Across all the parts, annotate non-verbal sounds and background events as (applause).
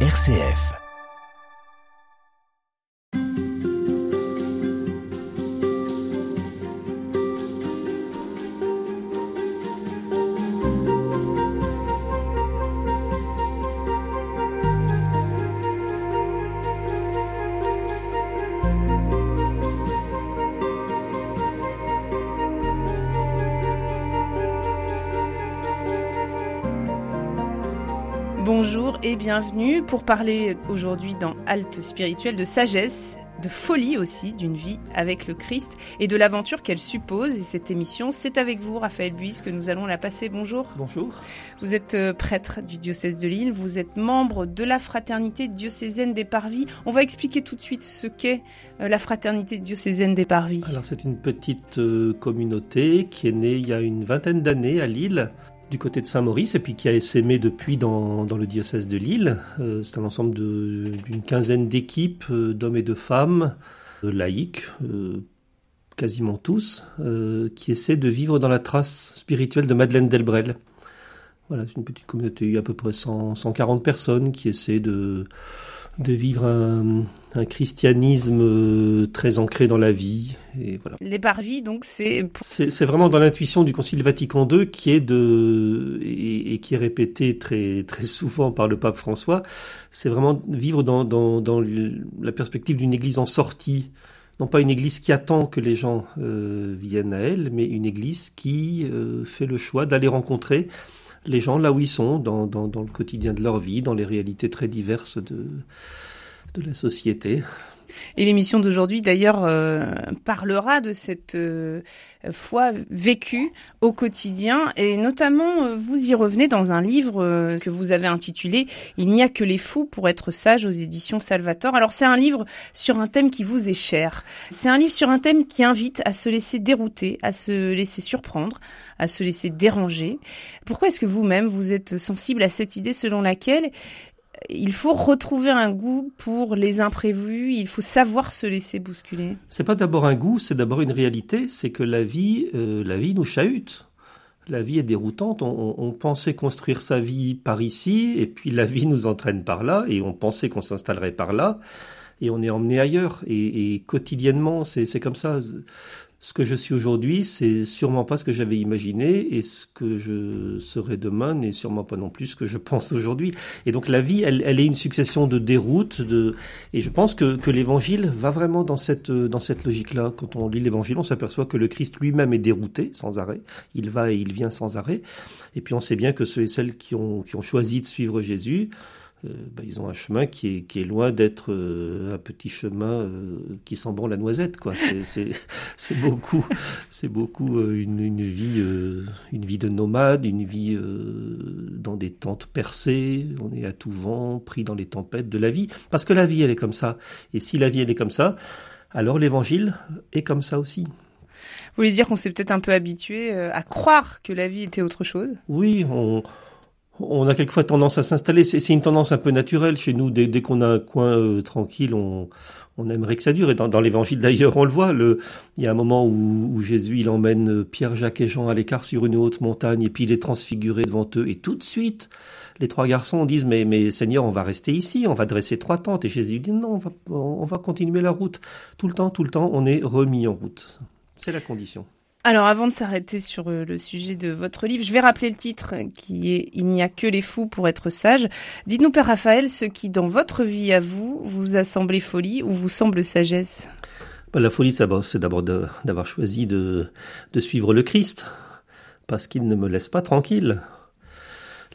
RCF. Bonjour et bienvenue pour parler aujourd'hui dans Halte spirituelle de sagesse, de folie aussi, d'une vie avec le Christ et de l'aventure qu'elle suppose. Et cette émission, c'est avec vous, Raphaël Buis, que nous allons la passer. Bonjour. Bonjour. Vous êtes euh, prêtre du diocèse de Lille, vous êtes membre de la fraternité diocésaine des Parvis. On va expliquer tout de suite ce qu'est euh, la fraternité diocésaine des Parvis. Alors c'est une petite euh, communauté qui est née il y a une vingtaine d'années à Lille du côté de Saint-Maurice et puis qui a essaimé depuis dans, dans le diocèse de Lille. Euh, c'est un ensemble d'une quinzaine d'équipes euh, d'hommes et de femmes euh, laïcs, euh, quasiment tous, qui essaient de vivre dans la trace spirituelle de Madeleine Delbrel. Voilà, c'est une petite communauté, à peu près 100, 140 personnes qui essaient de, de vivre un, un christianisme euh, très ancré dans la vie. Et voilà. Les Parvis, donc, c'est C'est vraiment dans l'intuition du Concile Vatican II qui est de et, et qui est répété très très souvent par le pape François. C'est vraiment vivre dans dans dans la perspective d'une Église en sortie, non pas une Église qui attend que les gens euh, viennent à elle, mais une Église qui euh, fait le choix d'aller rencontrer les gens là où ils sont, dans, dans, le quotidien de leur vie, dans les réalités très diverses de de la société. Et l'émission d'aujourd'hui, d'ailleurs, euh, parlera de cette euh, foi vécue au quotidien. Et notamment, euh, vous y revenez dans un livre que vous avez intitulé Il n'y a que les fous pour être sages aux éditions Salvator. Alors, c'est un livre sur un thème qui vous est cher. C'est un livre sur un thème qui invite à se laisser dérouter, à se laisser surprendre, à se laisser déranger. Pourquoi est-ce que vous-même, vous êtes sensible à cette idée selon laquelle il faut retrouver un goût pour les imprévus, il faut savoir se laisser bousculer. C'est pas d'abord un goût, c'est d'abord une réalité. C'est que la vie, euh, la vie nous chahute. La vie est déroutante. On, pensait construire sa vie par ici, et puis la vie nous entraîne par là, et on pensait qu'on s'installerait par là, et on est emmené ailleurs. Et, quotidiennement, c'est comme ça. Ce que je suis aujourd'hui, c'est sûrement pas ce que j'avais imaginé, et ce que je serai demain n'est sûrement pas non plus ce que je pense aujourd'hui. Et donc la vie, elle, est une succession de déroutes, de et je pense que, que l'évangile va vraiment dans cette, dans cette logique-là. Quand on lit l'évangile, on s'aperçoit que le Christ lui-même est dérouté sans arrêt. Il va et il vient sans arrêt. Et puis on sait bien que ceux et celles qui ont, qui ont choisi de suivre Jésus, bah, ils ont un chemin qui est, qui est loin d'être euh, un petit chemin euh, qui sent bon la noisette. quoi. C'est- (laughs) beaucoup, c'est beaucoup euh, une, une vie, une vie de nomade, une vie dans des tentes percées. On est à tout vent, pris dans les tempêtes de la vie, parce que la vie elle est comme ça. Et si la vie elle est comme ça, alors l'évangile est comme ça aussi. Vous voulez dire qu'on s'est peut-être un peu habitué à croire que la vie était autre chose? Oui, on, on a quelquefois tendance à s'installer. C'est une tendance un peu naturelle chez nous. Dès, dès qu'on a un coin euh, tranquille, on, on aimerait que ça dure. Et dans, dans l'évangile d'ailleurs, on le voit. Le, il y a un moment où, où Jésus il emmène euh, Pierre, Jacques et Jean à l'écart sur une haute montagne et puis il est transfiguré devant eux. Et tout de suite, les trois garçons disent mais, mais Seigneur, on va rester ici, on va dresser trois tentes. Et Jésus dit non, on va, on va continuer la route. Tout le temps, tout le temps, on est remis en route. C'est la condition. Alors avant de s'arrêter sur euh, le sujet de votre livre, je vais rappeler le titre euh, qui est Il n'y a que les fous pour être sages. Dites-nous, Père Raphaël, ce qui dans votre vie à vous vous a semblé folie ou vous semble sagesse? Bah, la folie, c'est d'abord- d'avoir choisi de, suivre le Christ, parce qu'il ne me laisse pas tranquille.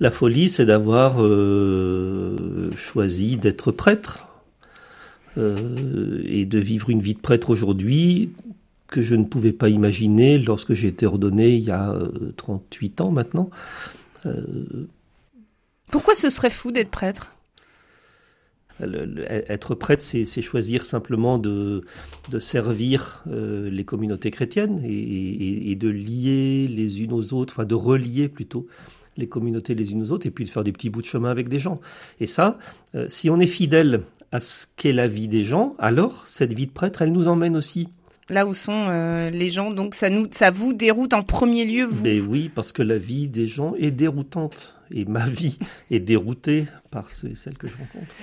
La folie, c'est d'avoir euh, choisi d'être prêtre et de vivre une vie de prêtre aujourd'hui que je ne pouvais pas imaginer lorsque j'ai été ordonné il y a euh, 38 ans maintenant. Euh, Pourquoi ce serait fou d'être prêtre? Le- le- être prêtre, c'est c'est choisir simplement de, de servir euh, les communautés chrétiennes et, et- et de lier les unes aux autres, enfin de relier plutôt les communautés les unes aux autres et puis de faire des petits bouts de chemin avec des gens. Et ça, euh, si on est fidèle à ce qu'est la vie des gens, alors cette vie de prêtre, elle nous emmène aussi. Là où sont euh, les gens, donc ça nous, ça vous déroute en premier lieu, vous. Mais oui, parce que la vie des gens est déroutante. et ma (laughs) vie est déroutée par celles que je rencontre.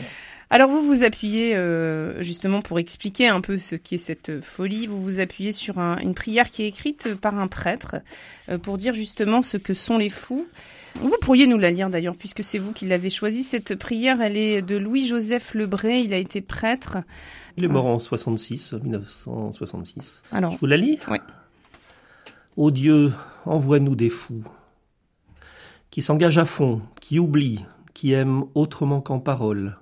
Alors vous vous appuyez euh, justement pour expliquer un peu ce qu'est cette folie, vous vous appuyez sur une prière qui est écrite par un prêtre euh, pour dire justement ce que sont les fous. Vous pourriez nous la lire d'ailleurs puisque c'est vous qui l'avez choisie. Cette prière, elle est de Louis-Joseph Lebré, il a été prêtre. Il est mort en 66, 1966. Alors, Je vous la lis Oui. Ô Dieu, envoie-nous des fous qui s'engagent à fond, qui oublient, qui aiment autrement qu'en parole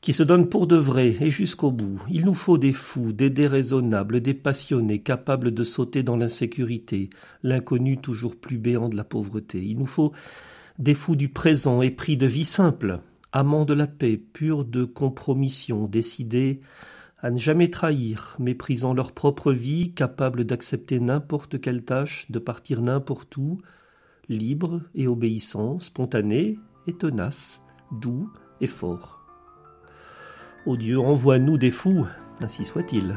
qui se donnent pour de vrai et jusqu'au bout. Il nous faut des fous, des déraisonnables, des passionnés, capables de sauter dans l'insécurité, l'inconnu toujours plus béant de la pauvreté. Il nous faut des fous du présent, épris de vie simple, amants de la paix, purs de compromission, décidés à ne jamais trahir, méprisant leur propre vie, capables d'accepter n'importe quelle tâche, de partir n'importe où, libres et obéissants, spontanés et tenaces, doux et forts. Ô Dieu, envoie-nous des fous, ainsi soit-il.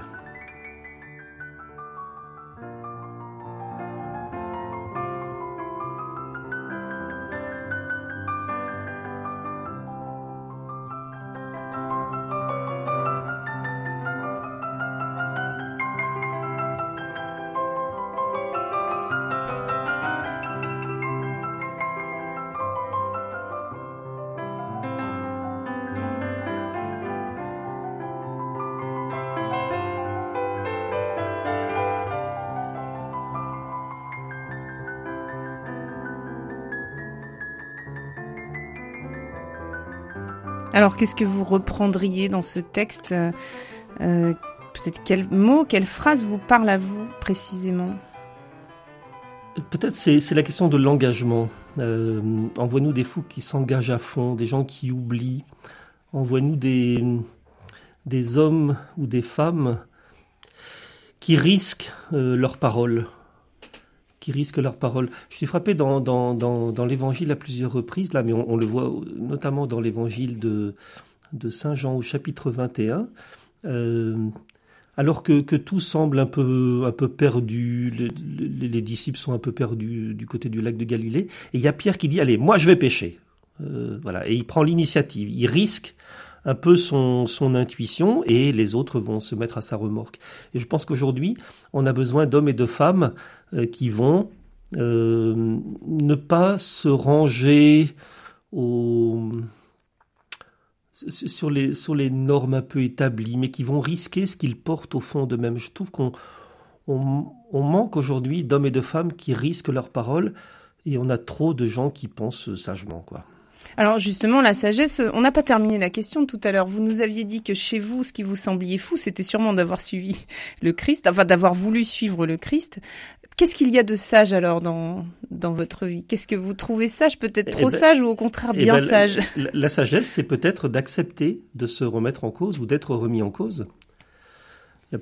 Alors, qu'est-ce que vous reprendriez dans ce texte euh, euh, Peut-être quel mot, quelle phrase vous parle à vous précisément? Peut-être c'est, la question de l'engagement. Euh, envoie-nous des fous qui s'engagent à fond, des gens qui oublient. Envoie-nous des, des hommes ou des femmes qui risquent leurs paroles, qui risquent leurs paroles. Je suis frappé dans, l'évangile à plusieurs reprises, là, mais on, le voit notamment dans l'évangile de, Saint Jean au chapitre 21. Euh, alors que, tout semble un peu, un perdu, les, les, disciples sont un peu perdus du côté du lac de Galilée, et il y a Pierre qui dit, allez, moi je vais pêcher. Euh, voilà, et il prend l'initiative, il risque un peu son, son intuition et les autres vont se mettre à sa remorque. Et je pense qu'aujourd'hui, on a besoin d'hommes et de femmes euh, qui vont euh, ne pas se ranger au, sur, les, sur les normes un peu établies, mais qui vont risquer ce qu'ils portent au fond d'eux-mêmes. Je trouve qu'on on, on manque aujourd'hui d'hommes et de femmes qui risquent leurs paroles et on a trop de gens qui pensent sagement, quoi. Alors justement, la sagesse, on n'a pas terminé la question tout à l'heure. Vous nous aviez dit que chez vous, ce qui vous sembliez fou, c'était sûrement d'avoir suivi le Christ, enfin d'avoir voulu suivre le Christ. Qu'est-ce qu'il y a de sage alors dans, dans votre vie? Qu'est-ce que vous trouvez sage Peut-être trop eh ben, sage ou au contraire eh bien ben, sage? la, sagesse, c'est peut-être d'accepter de se remettre en cause ou d'être remis en cause.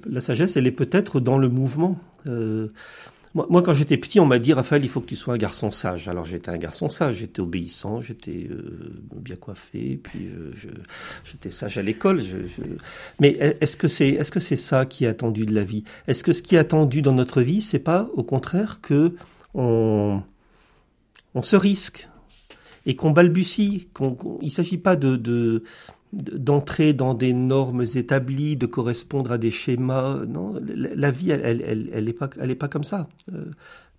La, sagesse, elle est peut-être dans le mouvement. Euh, moi, quand j'étais petit, on m'a dit, Raphaël, il faut que tu sois un garçon sage. Alors j'étais un garçon sage, j'étais obéissant, j'étais euh, bien coiffé, puis euh, j'étais sage à l'école. Je, Mais est-ce que c'est est-ce que c'est ça qui est attendu de la vie? Est-ce que ce qui est attendu dans notre vie, c'est pas au contraire que on, on se risque et qu'on balbutie, qu'on, il s'agit pas de, de d'entrer dans des normes établies, de correspondre à des schémas. Non, la, vie, elle, elle, elle, est pas, elle est pas comme ça. Euh,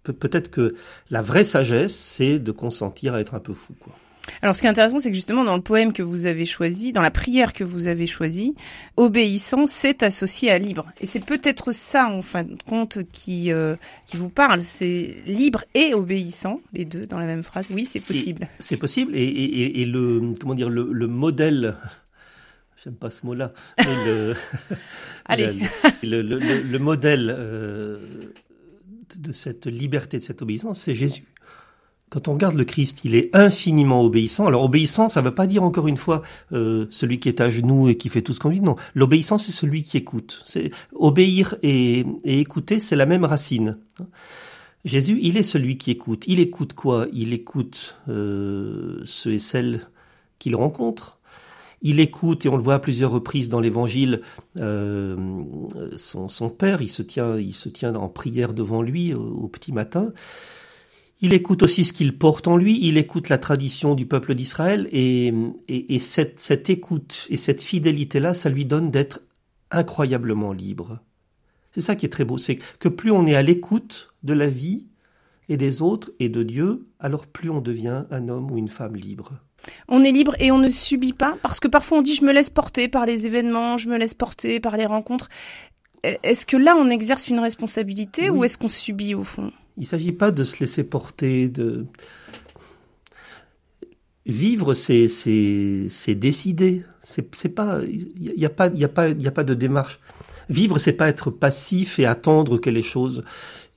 peut-être que la vraie sagesse, c'est de consentir à être un peu fou, quoi. Alors, ce qui est intéressant, c'est que justement, dans le poème que vous avez choisi, dans la prière que vous avez choisie, obéissant, c'est associé à libre. Et c'est peut-être ça, en fin de compte, qui, euh, qui vous parle. C'est libre et obéissant, les deux dans la même phrase. Oui, c'est possible. C'est possible. Et, et, et, le, comment dire, le, le modèle j'aime pas ce mot-là, le, (laughs) Allez. (laughs) Le, le, le, modèle euh, de cette liberté, de cette obéissance, c'est Jésus. Quand on regarde le Christ, il est infiniment obéissant. Alors obéissant, ça ne veut pas dire encore une fois euh, celui qui est à genoux et qui fait tout ce qu'on dit. Non, l'obéissance, c'est celui qui écoute. C'est obéir et, et écouter, c'est la même racine. Jésus, il est celui qui écoute. Il écoute quoi? Il écoute euh, ceux et celles qu'il rencontre. Il écoute, et on le voit à plusieurs reprises dans l'Évangile, euh, son, père, il se, tient, il se tient en prière devant lui au, petit matin. il écoute aussi ce qu'il porte en lui, il écoute la tradition du peuple d'Israël et, et, cette, cette écoute et cette fidélité-là, ça lui donne d'être incroyablement libre. C'est ça qui est très beau, c'est que plus on est à l'écoute de la vie et des autres et de Dieu, alors plus on devient un homme ou une femme libre. On est libre et on ne subit pas, parce que parfois on dit je me laisse porter par les événements, je me laisse porter par les rencontres. Est-ce que là on exerce une responsabilité ou est-ce qu'on subit au fond? Il ne s'agit pas de se laisser porter, de... Vivre, c'est, c'est, c'est décider. C'est, pas, il n'y a pas, il a pas, il a pas de démarche. Vivre, c'est pas être passif et attendre que les choses.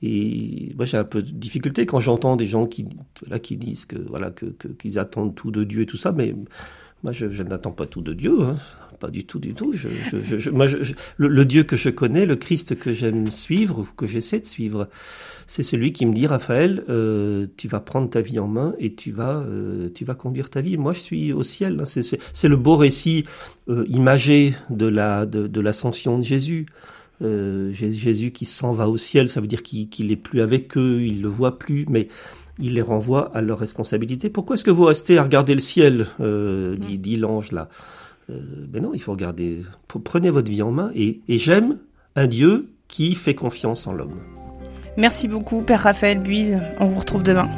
Et moi, j'ai un peu de difficulté quand j'entends des gens qui, là, qui disent que, voilà, que, qu'ils attendent tout de Dieu et tout ça, mais moi, je, n'attends pas tout de Dieu, hein. Pas du tout, du tout. Je, je, moi, le, Dieu que je connais, le Christ que j'aime suivre, ou que j'essaie de suivre, c'est celui qui me dit, Raphaël, euh, tu vas prendre ta vie en main et tu vas, euh, tu vas conduire ta vie. Moi, je suis au ciel. Hein. C'est le beau récit euh, imagé de la de, l'ascension de Jésus. Jésus qui s'en va au ciel, ça veut dire qu'il n'est plus avec eux, il le voit plus, mais il les renvoie à leur responsabilité. Pourquoi est-ce que vous restez à regarder le ciel euh, dit, dit l'ange là? Euh, ben non, il faut regarder. Prenez votre vie en main et, et j'aime un Dieu qui fait confiance en l'homme. Merci beaucoup, Père Raphaël Buise. On vous retrouve demain.